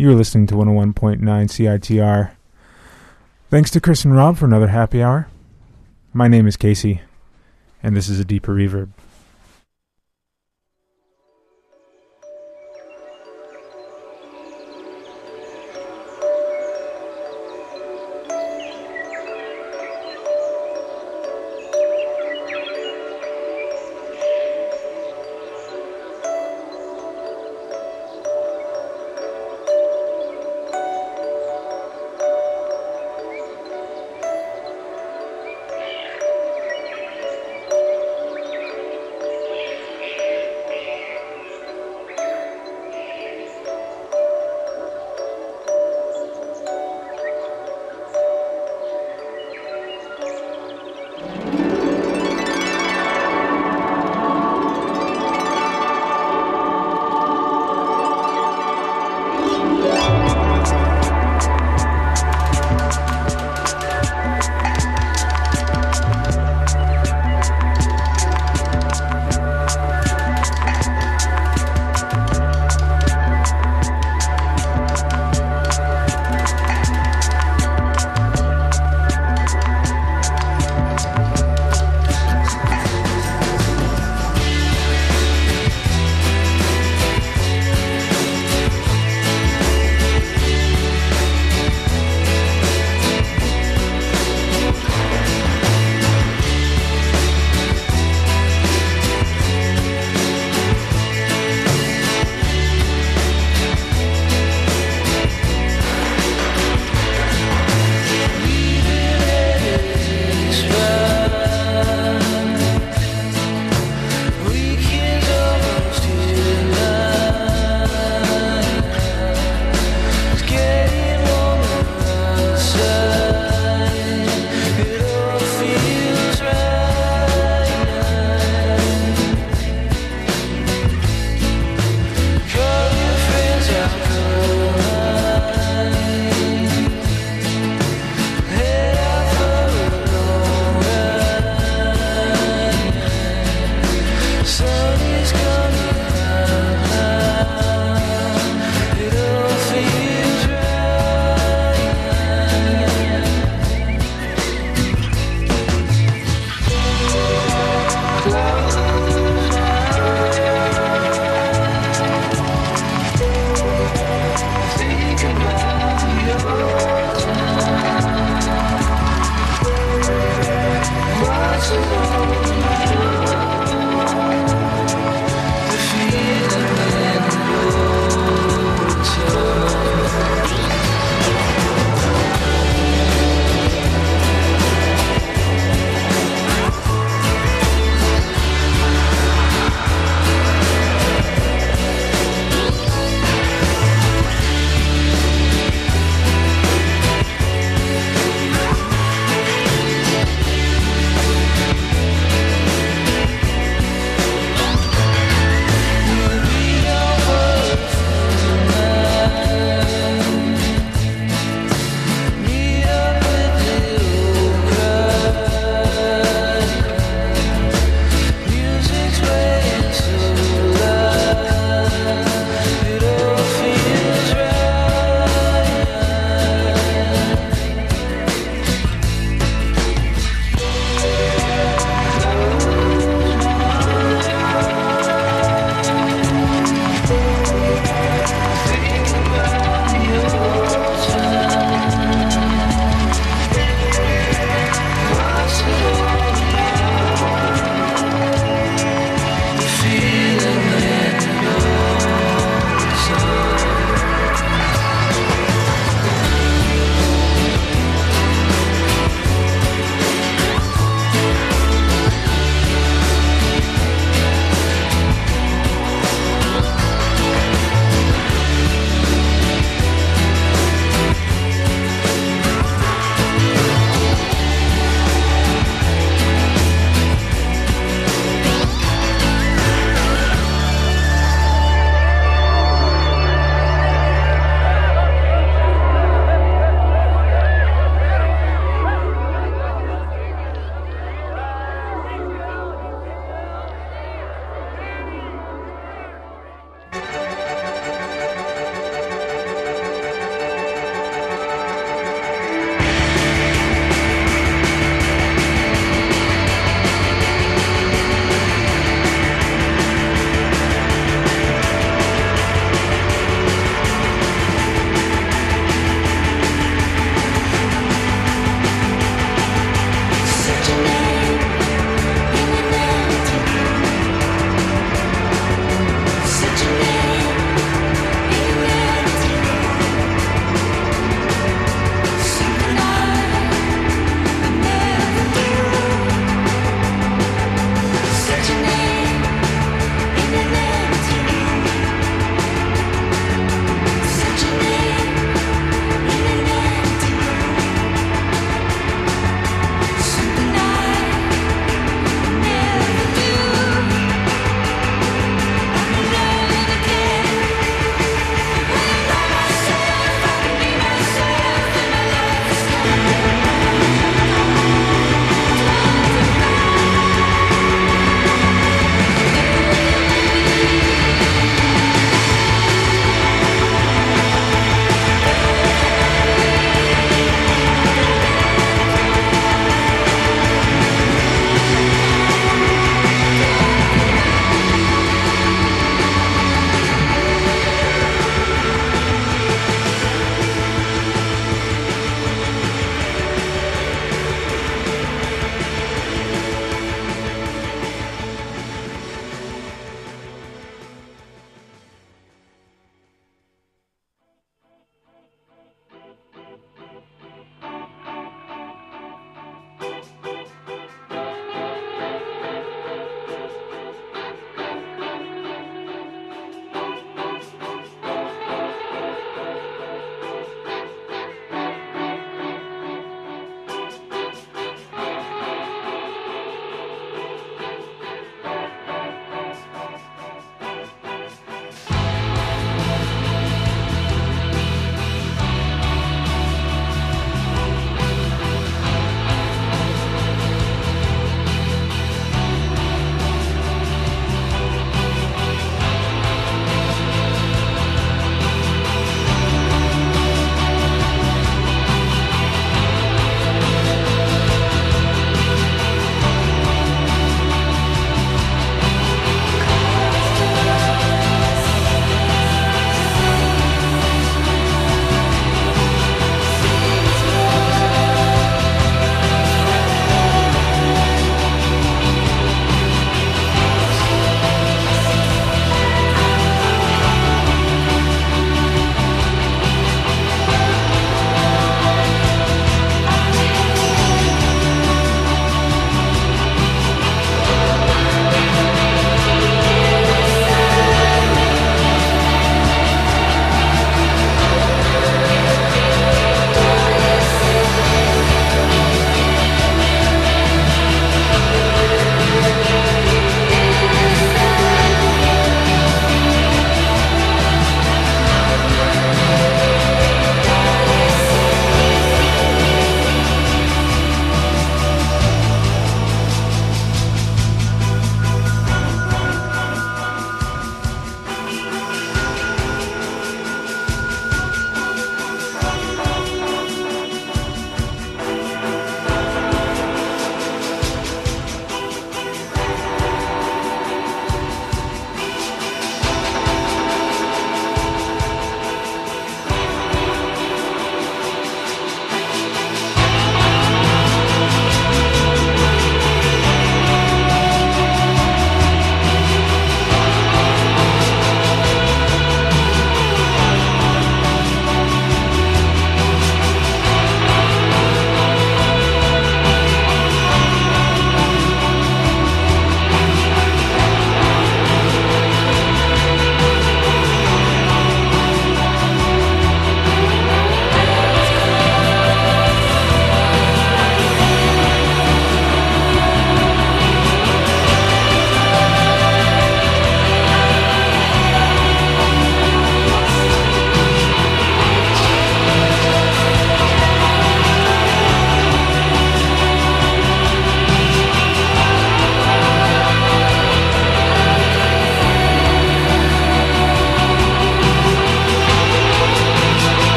You are listening to 101.9 CITR. Thanks to Chris and Rob for another happy hour. My name is Casey, and this is a deeper reverb.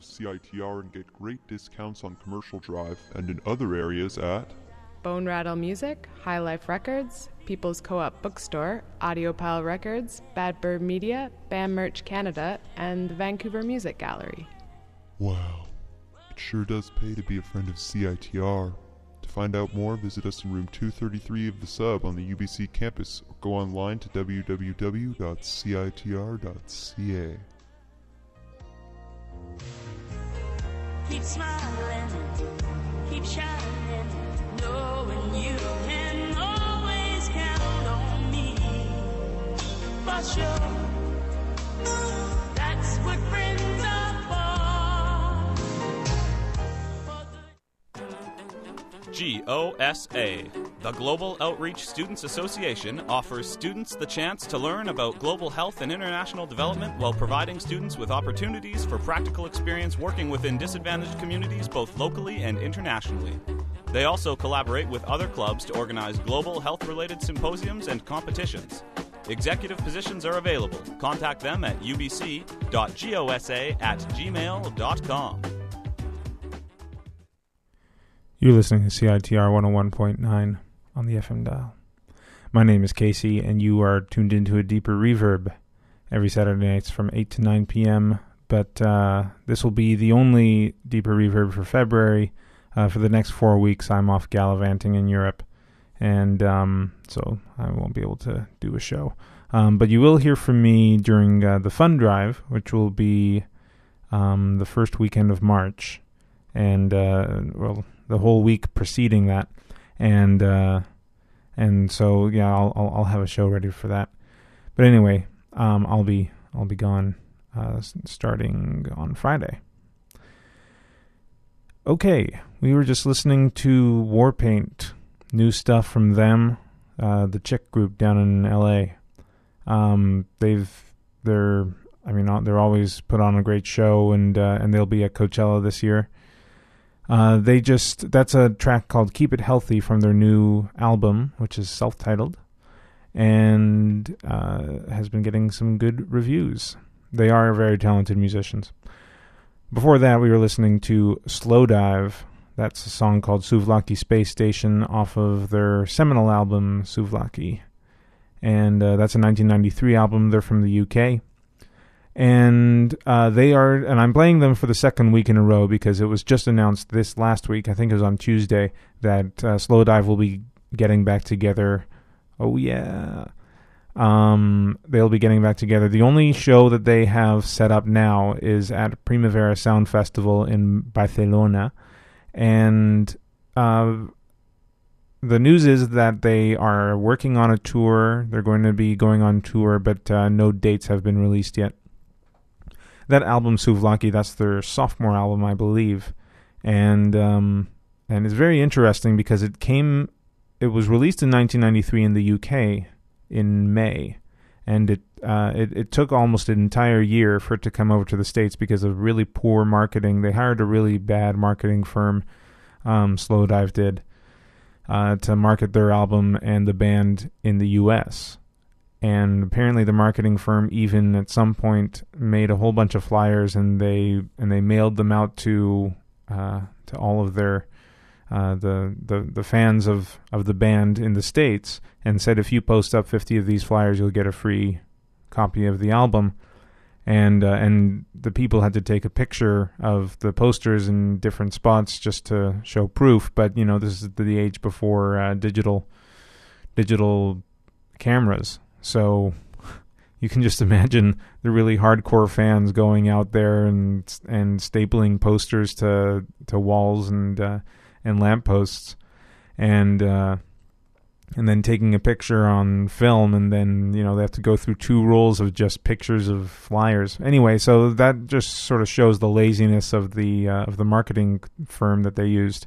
Of CITR and get great discounts on Commercial Drive and in other areas at Bone Rattle Music, High Life Records, People's Co op Bookstore, Audiopile Records, Bad Bird Media, BAM Merch Canada, and the Vancouver Music Gallery. Wow, it sure does pay to be a friend of CITR. To find out more, visit us in room 233 of the sub on the UBC campus or go online to www.citr.ca. Keep smiling, keep shining, knowing you can always count on me. For sure, that's what friends are GOSA, the Global Outreach Students Association, offers students the chance to learn about global health and international development while providing students with opportunities for practical experience working within disadvantaged communities both locally and internationally. They also collaborate with other clubs to organize global health related symposiums and competitions. Executive positions are available. Contact them at ubc.gosa at gmail.com. You're listening to CITR 101.9 on the FM dial. My name is Casey, and you are tuned into a deeper reverb every Saturday nights from 8 to 9 p.m. But uh, this will be the only deeper reverb for February. Uh, for the next four weeks, I'm off gallivanting in Europe, and um, so I won't be able to do a show. Um, but you will hear from me during uh, the fund drive, which will be um, the first weekend of March, and uh, well, the whole week preceding that, and uh, and so yeah, I'll, I'll I'll have a show ready for that. But anyway, um, I'll be I'll be gone uh, starting on Friday. Okay, we were just listening to Warpaint, new stuff from them, uh, the chick group down in L.A. Um, they've they're I mean they're always put on a great show, and uh, and they'll be at Coachella this year. Uh, they just that's a track called "Keep It Healthy" from their new album, which is self-titled, and uh, has been getting some good reviews. They are very talented musicians. Before that, we were listening to Slowdive. That's a song called Souvlaki Space Station off of their seminal album Souvlaki, and uh, that's a 1993 album. They're from the UK and uh, they are and i'm playing them for the second week in a row because it was just announced this last week i think it was on tuesday that uh, Slowdive will be getting back together. Oh yeah. Um, they'll be getting back together. The only show that they have set up now is at primavera sound festival in barcelona. And uh, the news is that they are working on a tour. They're going to be going on tour but uh, no dates have been released yet that album Souvlaki, that's their sophomore album, I believe, and um, and it's very interesting because it came, it was released in 1993 in the UK in May, and it uh, it it took almost an entire year for it to come over to the states because of really poor marketing. They hired a really bad marketing firm, um, Slowdive did, uh, to market their album and the band in the U.S and apparently the marketing firm even at some point made a whole bunch of flyers and they and they mailed them out to uh, to all of their uh, the, the the fans of, of the band in the states and said if you post up 50 of these flyers you'll get a free copy of the album. And uh, and the people had to take a picture of the posters in different spots just to show proof. But you know this is the age before uh, digital digital cameras so you can just imagine the really hardcore fans going out there and and stapling posters to to walls and uh, and lampposts, and uh, and then taking a picture on film, and then you know they have to go through two rolls of just pictures of flyers. Anyway, so that just sort of shows the laziness of the uh, of the marketing firm that they used,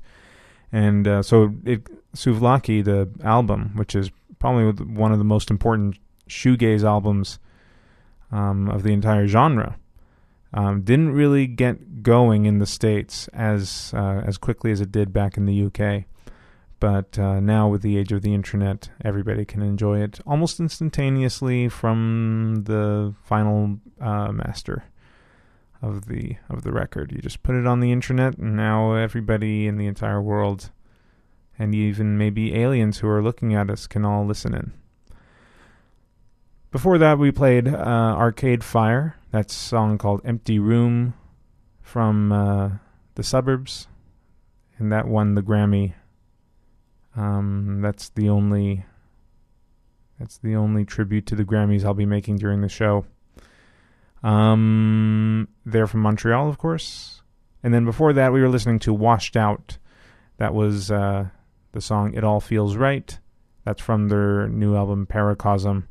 and uh, so it Souvlaki, the album, which is probably one of the most important shoegaze albums um, of the entire genre. Um, didn't really get going in the states as uh, as quickly as it did back in the UK, but uh, now with the age of the internet, everybody can enjoy it almost instantaneously from the final uh, master. of the of the record. You just put it on the internet, and now everybody in the entire world, and even maybe aliens who are looking at us, can all listen in. Before that, we played uh, Arcade Fire. That song called Empty Room from uh, the suburbs, and that won the Grammy. Um, that's the only that's the only tribute to the Grammys I'll be making during the show. Um, they're from Montreal, of course. And then before that, we were listening to Washed Out. That was uh, the song It All Feels Right. That's from their new album, Paracosm.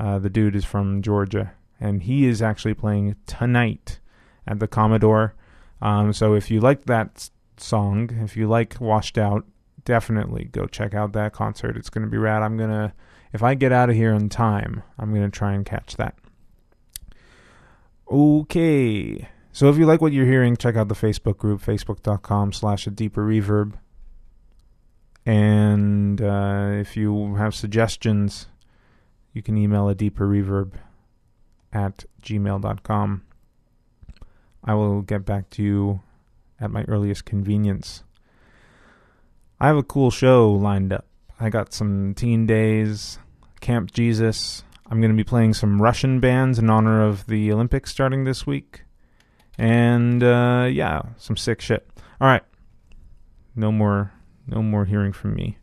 Uh, the dude is from Georgia, and he is actually playing tonight at the Commodore. Um, so if you like that song, if you like Washed Out, definitely go check out that concert. It's going to be rad. I'm going to, if I get out of here in time, I'm going to try and catch that. Okay. So if you like what you're hearing, check out the Facebook group, facebook.com slash a deeper reverb. And uh, if you have suggestions, you can email a deeper reverb at gmail.com. I will get back to you at my earliest convenience. I have a cool show lined up. I got some Teen Daze, Camp Jesus. I'm going to be playing some Russian bands in honor of the Olympics starting this week. And uh, yeah, some sick shit. All right. No more no more hearing from me.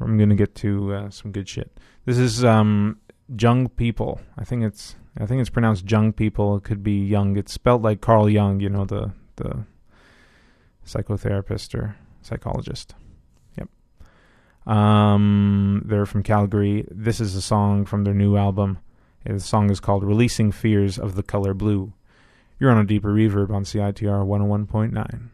I'm going to get to uh, some good shit. This is um Jung People. I think it's I think it's pronounced Jung People. It could be Young. It's spelled like Carl Jung, you know, the the psychotherapist or psychologist. Yep. Um they're from Calgary. This is a song from their new album. The song is called Releasing Fears of the Color Blue. You're on a deeper reverb on CITR 101.9.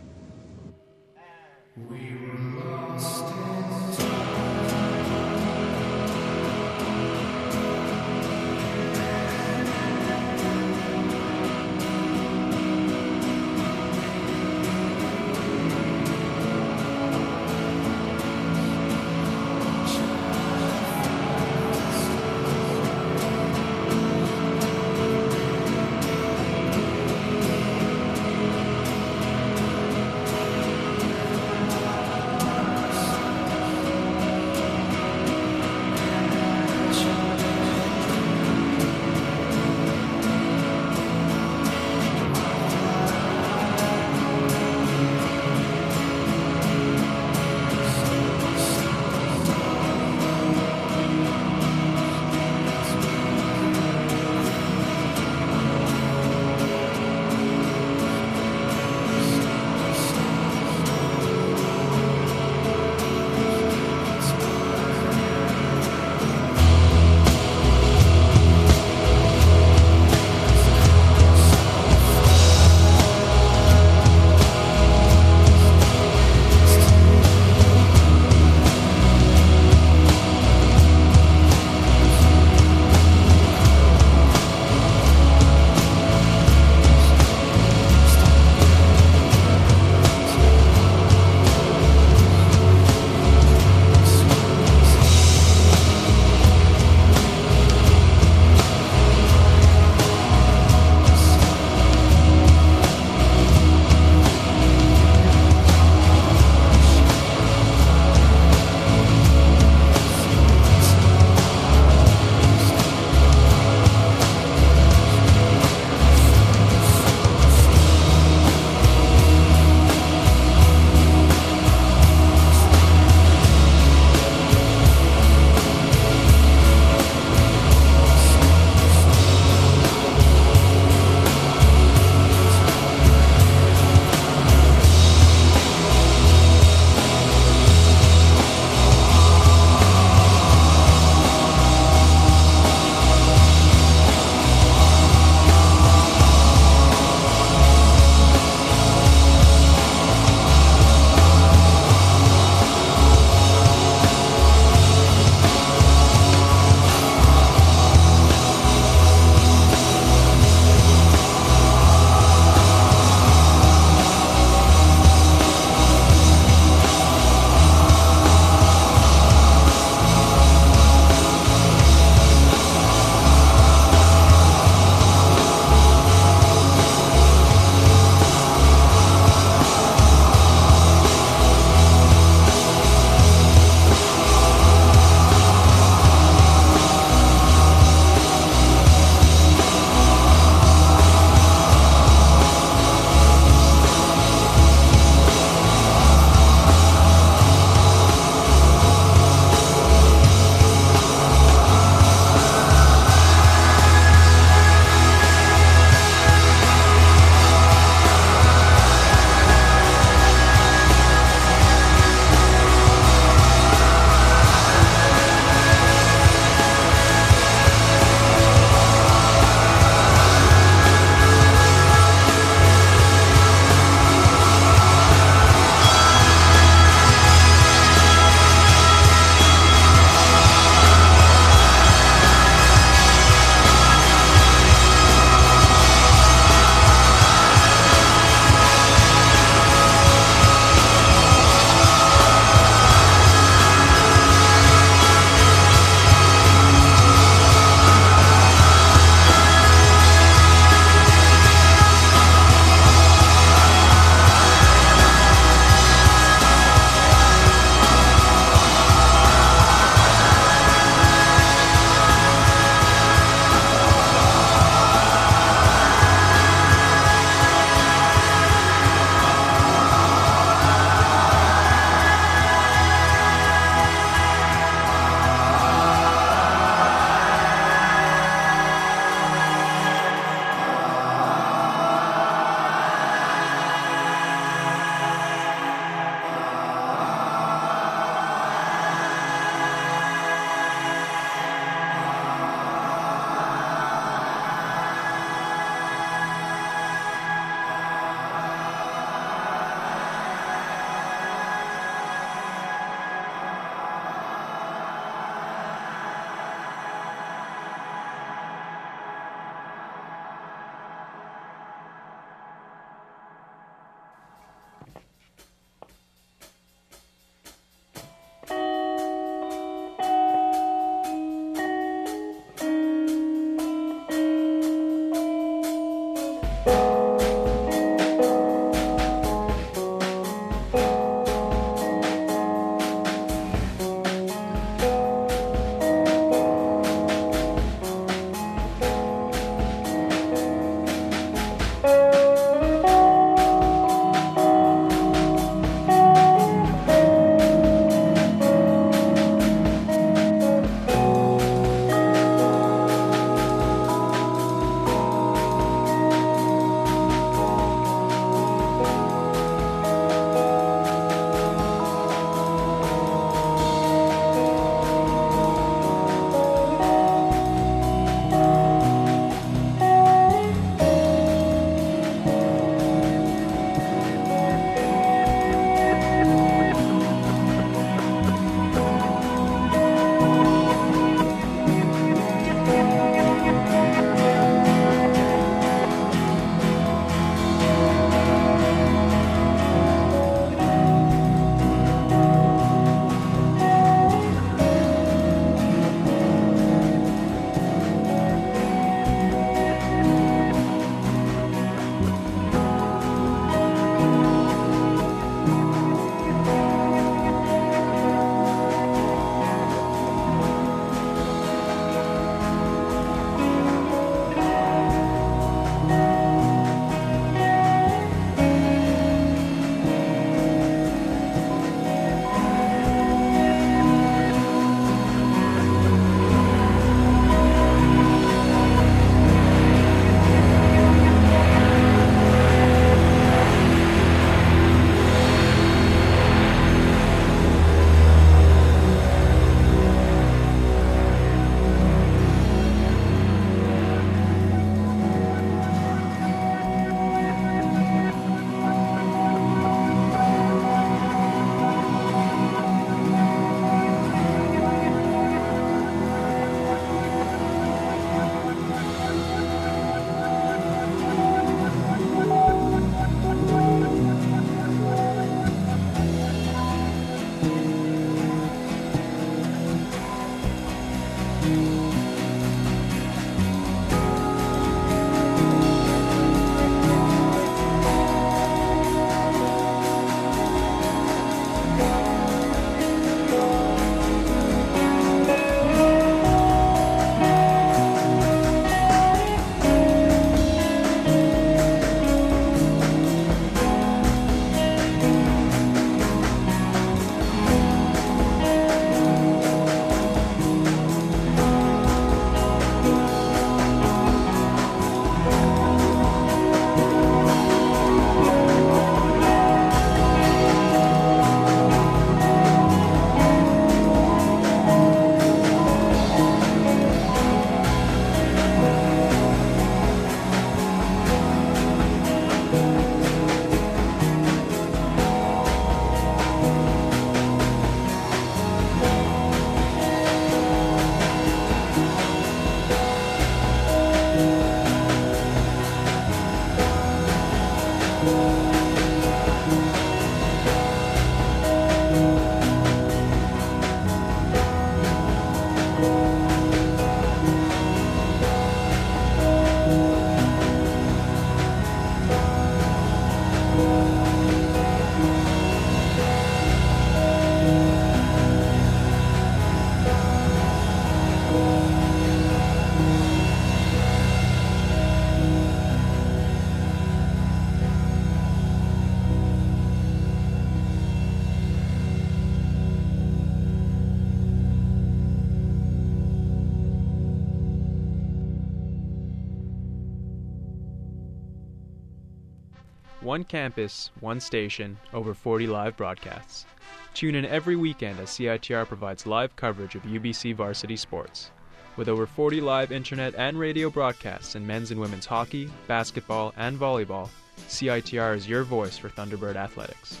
One campus, one station, over 40 live broadcasts. Tune in every weekend as CITR provides live coverage of UBC varsity sports. With over 40 live internet and radio broadcasts in men's and women's hockey, basketball, and volleyball, CITR is your voice for Thunderbird athletics.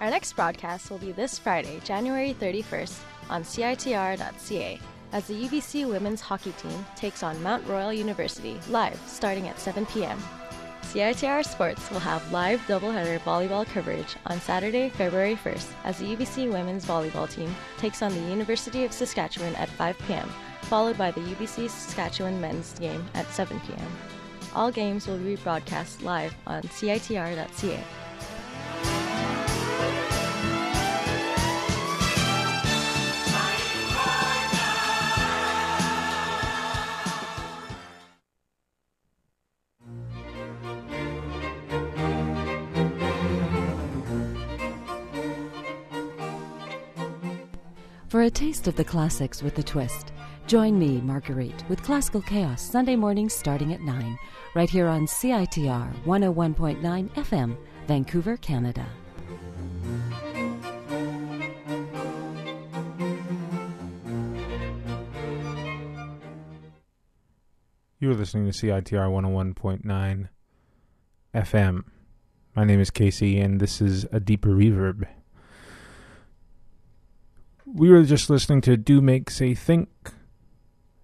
Our next broadcast will be this Friday, January 31st, on CITR.ca as the UBC women's hockey team takes on Mount Royal University live starting at 7 p.m. CITR Sports will have live doubleheader volleyball coverage on Saturday, February 1st as the UBC women's volleyball team takes on the University of Saskatchewan at 5 p.m., followed by the UBC Saskatchewan men's game at 7 p.m. All games will be broadcast live on CITR.ca. For a taste of the classics with a twist, join me, Marguerite, with Classical Chaos Sunday mornings starting at 9, right here on CITR 101.9 FM, Vancouver, Canada. You are listening to CITR 101.9 FM. My name is Casey, and this is A Deeper Reverb. We were just listening to Do Make Say Think.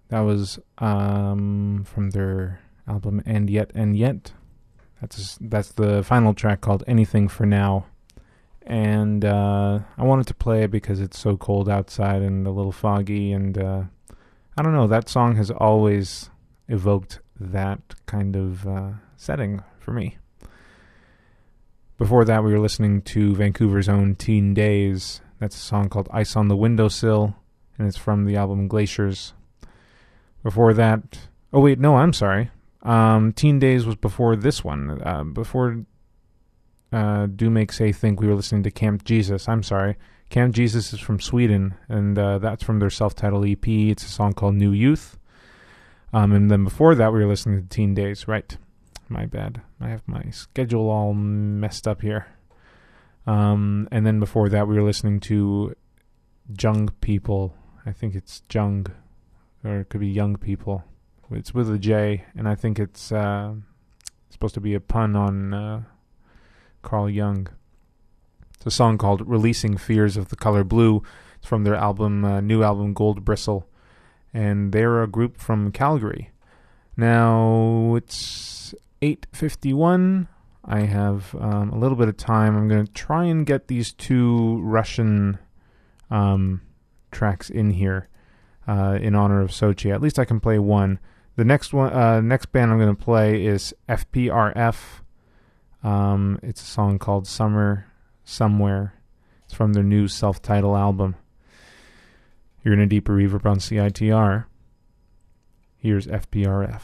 That was um, from their album And Yet and Yet. That's that's the final track called Anything for Now. And uh, I wanted to play it because it's so cold outside and a little foggy. And uh, I don't know, that song has always evoked that kind of uh, setting for me. Before that, we were listening to Vancouver's own Teen Daze. That's a song called Ice on the Windowsill, and it's from the album Glaciers. Before that, oh wait, no, I'm sorry. Um, Teen Daze was before this one. Uh, before uh, Do Make Say Think, we were listening to Camp Jesus. I'm sorry. Camp Jesus is from Sweden, and uh, that's from their self titled EP. It's a song called New Youth. Um, and then before that, we were listening to Teen Daze. Right. My bad. I have my schedule all messed up here. Um, and then before that, we were listening to Jung People. I think it's Jung, or it could be Young People. It's with a J, and I think it's uh, supposed to be a pun on uh, Carl Jung. It's a song called "Releasing Fears of the Color Blue." It's from their album, uh, new album, Gold Bristle, and they're a group from Calgary. Now it's eight fifty-one. I have um, a little bit of time. I'm going to try and get these two Russian um, tracks in here uh, in honor of Sochi. At least I can play one. The next one, uh, next band I'm going to play is FPRF. Um, it's a song called "Summer Somewhere." It's from their new self-titled album. You're in a deeper reverb on CITR. Here's FPRF.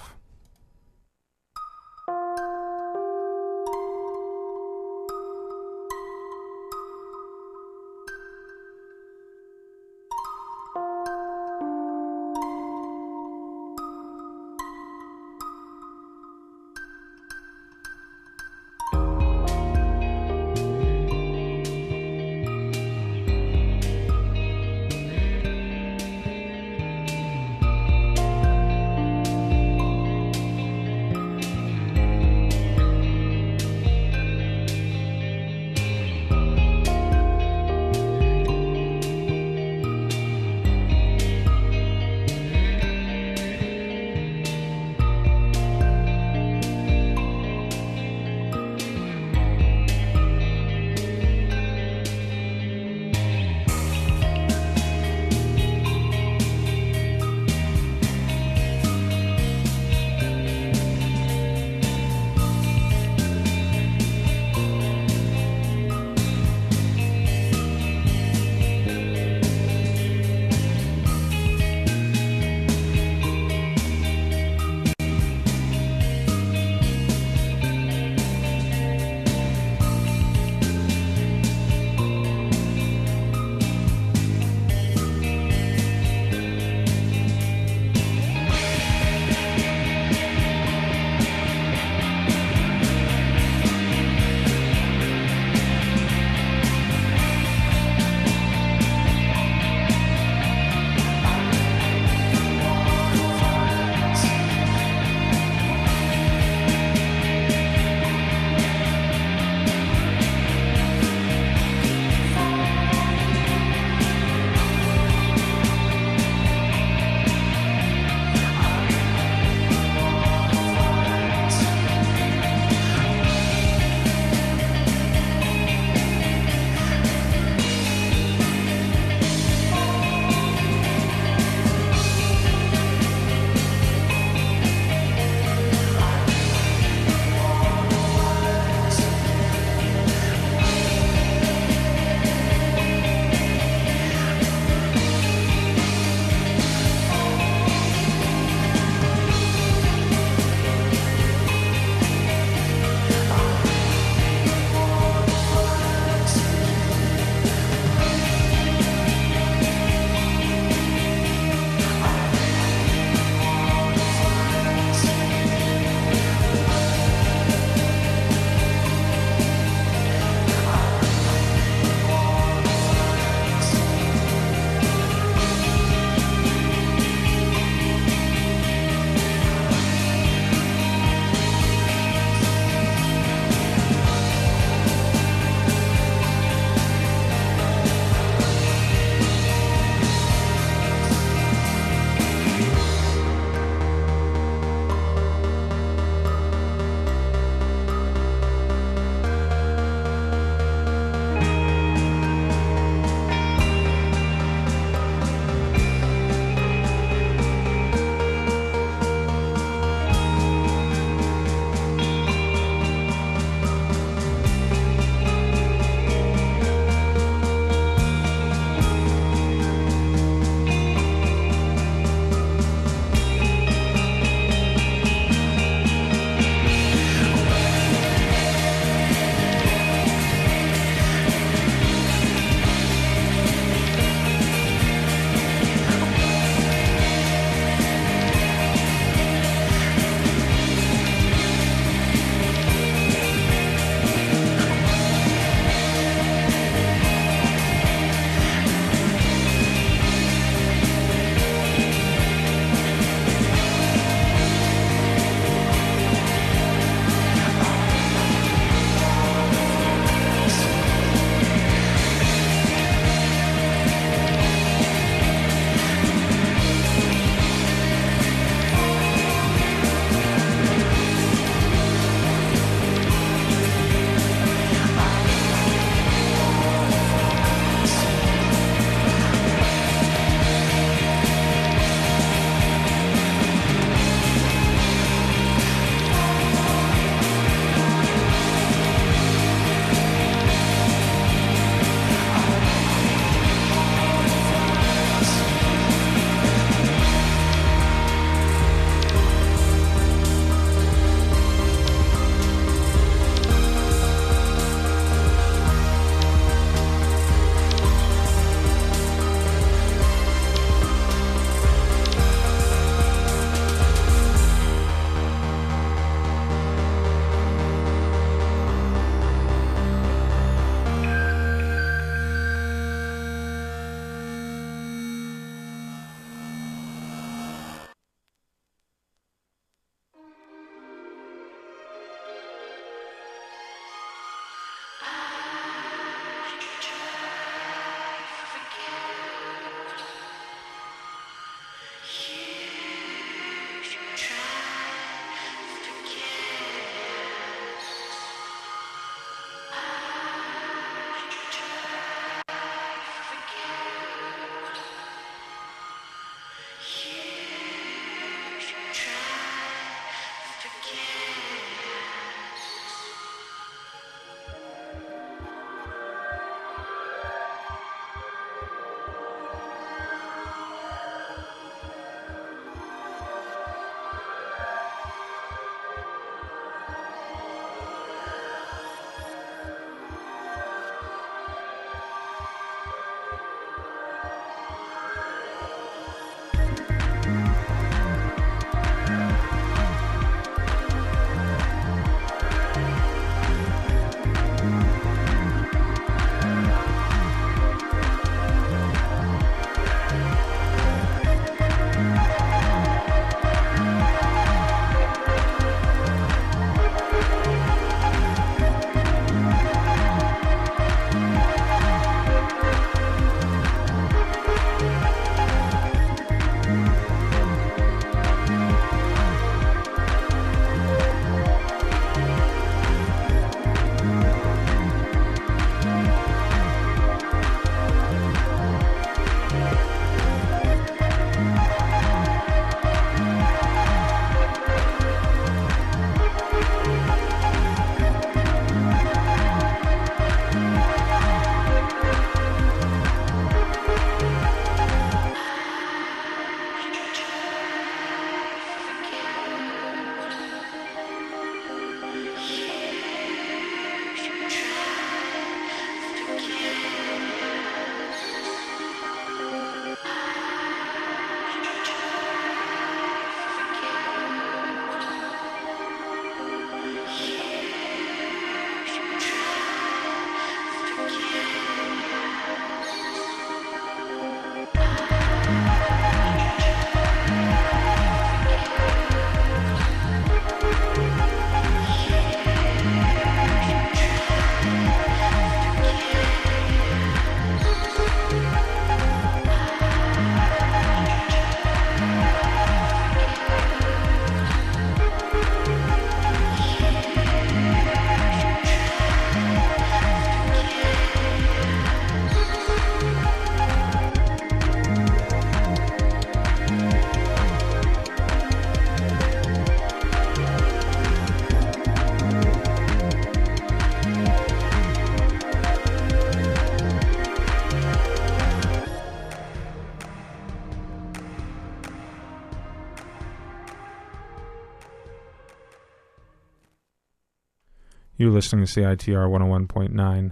You're listening to CITR 101.9.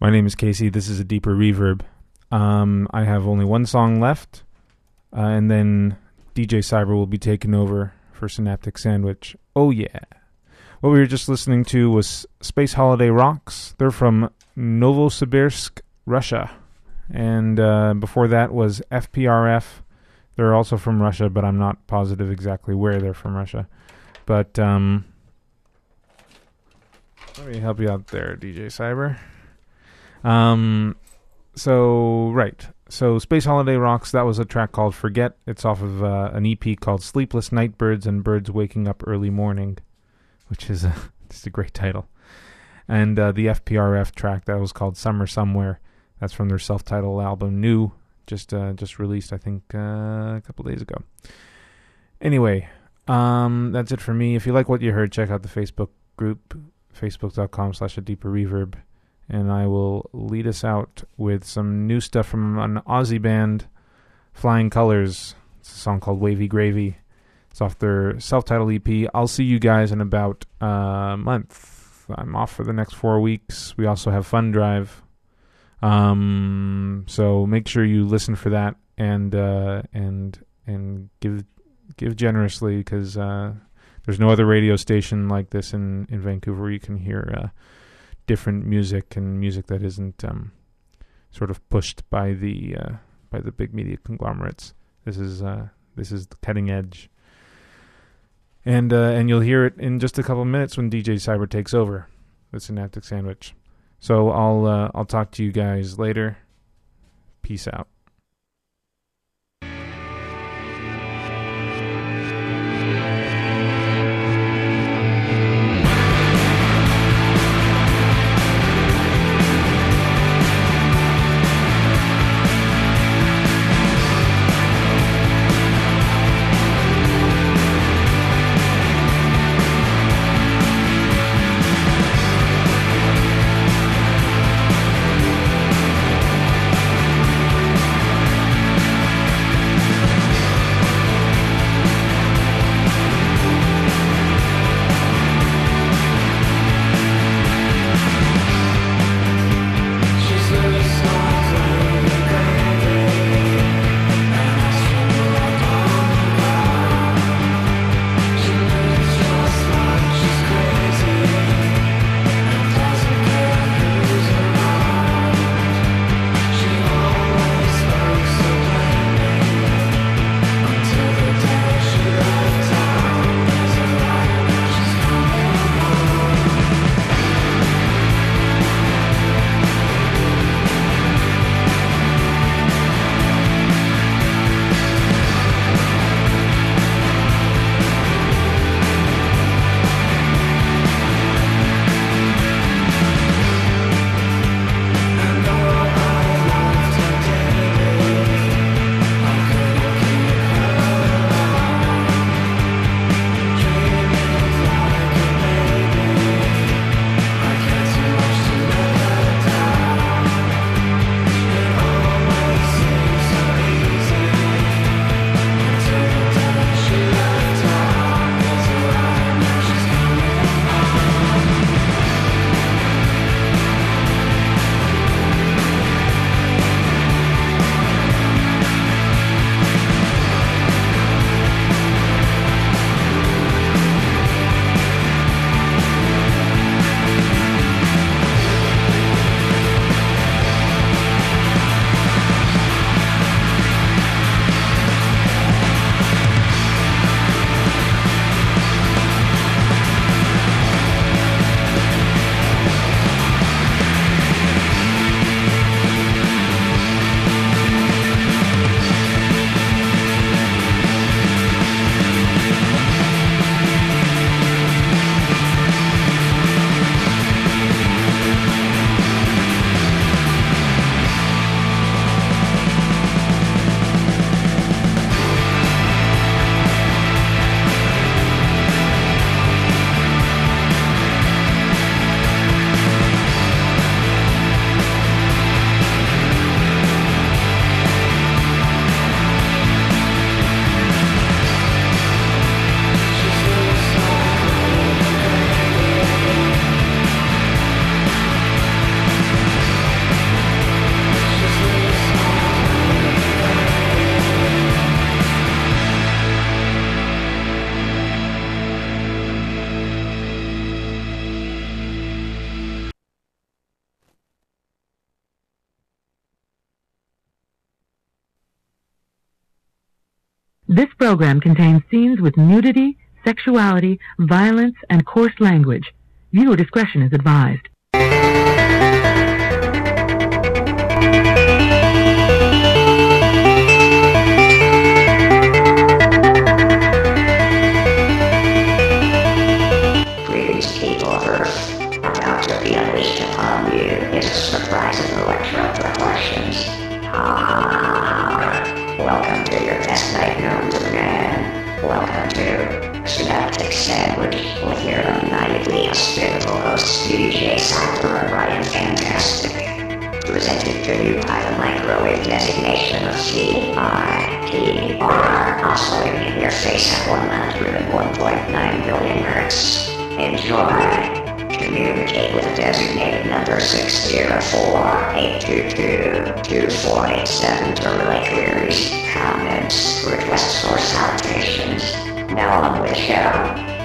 My name is Casey. This is a deeper reverb. Um, I have only one song left, uh, and then DJ Cyber will be taking over for Synaptic Sandwich. Oh, yeah. What we were just listening to was Space Holiday Rocks. They're from Novosibirsk, Russia. And uh, before that was FPRF. They're also from Russia, but I'm not positive exactly where they're from Russia. But um, let me help you out there, DJ Cyber. Um, so right, so Space Holiday Rocks. That was a track called "Forget." It's off of uh, an EP called "Sleepless Nightbirds and Birds Waking Up Early Morning," which is a, just a great title. And uh, the FPRF track that was called "Summer Somewhere." That's from their self-titled album, "New," just uh, just released, I think, uh, a couple days ago. Anyway, um, that's it for me. If you like what you heard, check out the Facebook group, facebook.com slash a deeper reverb. And I will lead us out with some new stuff from an Aussie band, Flyying Colours. It's a song called Wavy Gravy. It's off their self-titled EP. I'll see you guys in about a month. I'm off for the next four weeks. We also have Fundrive. Um, so make sure you listen for that and uh, and and give give generously because uh, there's no other radio station like this in, in Vancouver where you can hear uh, different music and music that isn't um, sort of pushed by the uh, by the big media conglomerates. This is uh, this is the cutting edge, and uh, and you'll hear it in just a couple of minutes when DJ Cypher takes over with Synaptic Sandwich. So I'll uh, I'll talk to you guys later. Peace out. This program contains scenes with nudity, sexuality, violence, and coarse language. Viewer discretion is advised. Host, DJ Cypher and Fantastic. Presented to you by the microwave designation of CITR, oscillating in your face at 101.9 billion hertz. Enjoy. Communicate with designated number 604-822-2487 to relay queries, comments, requests, or salutations. Now on with the show.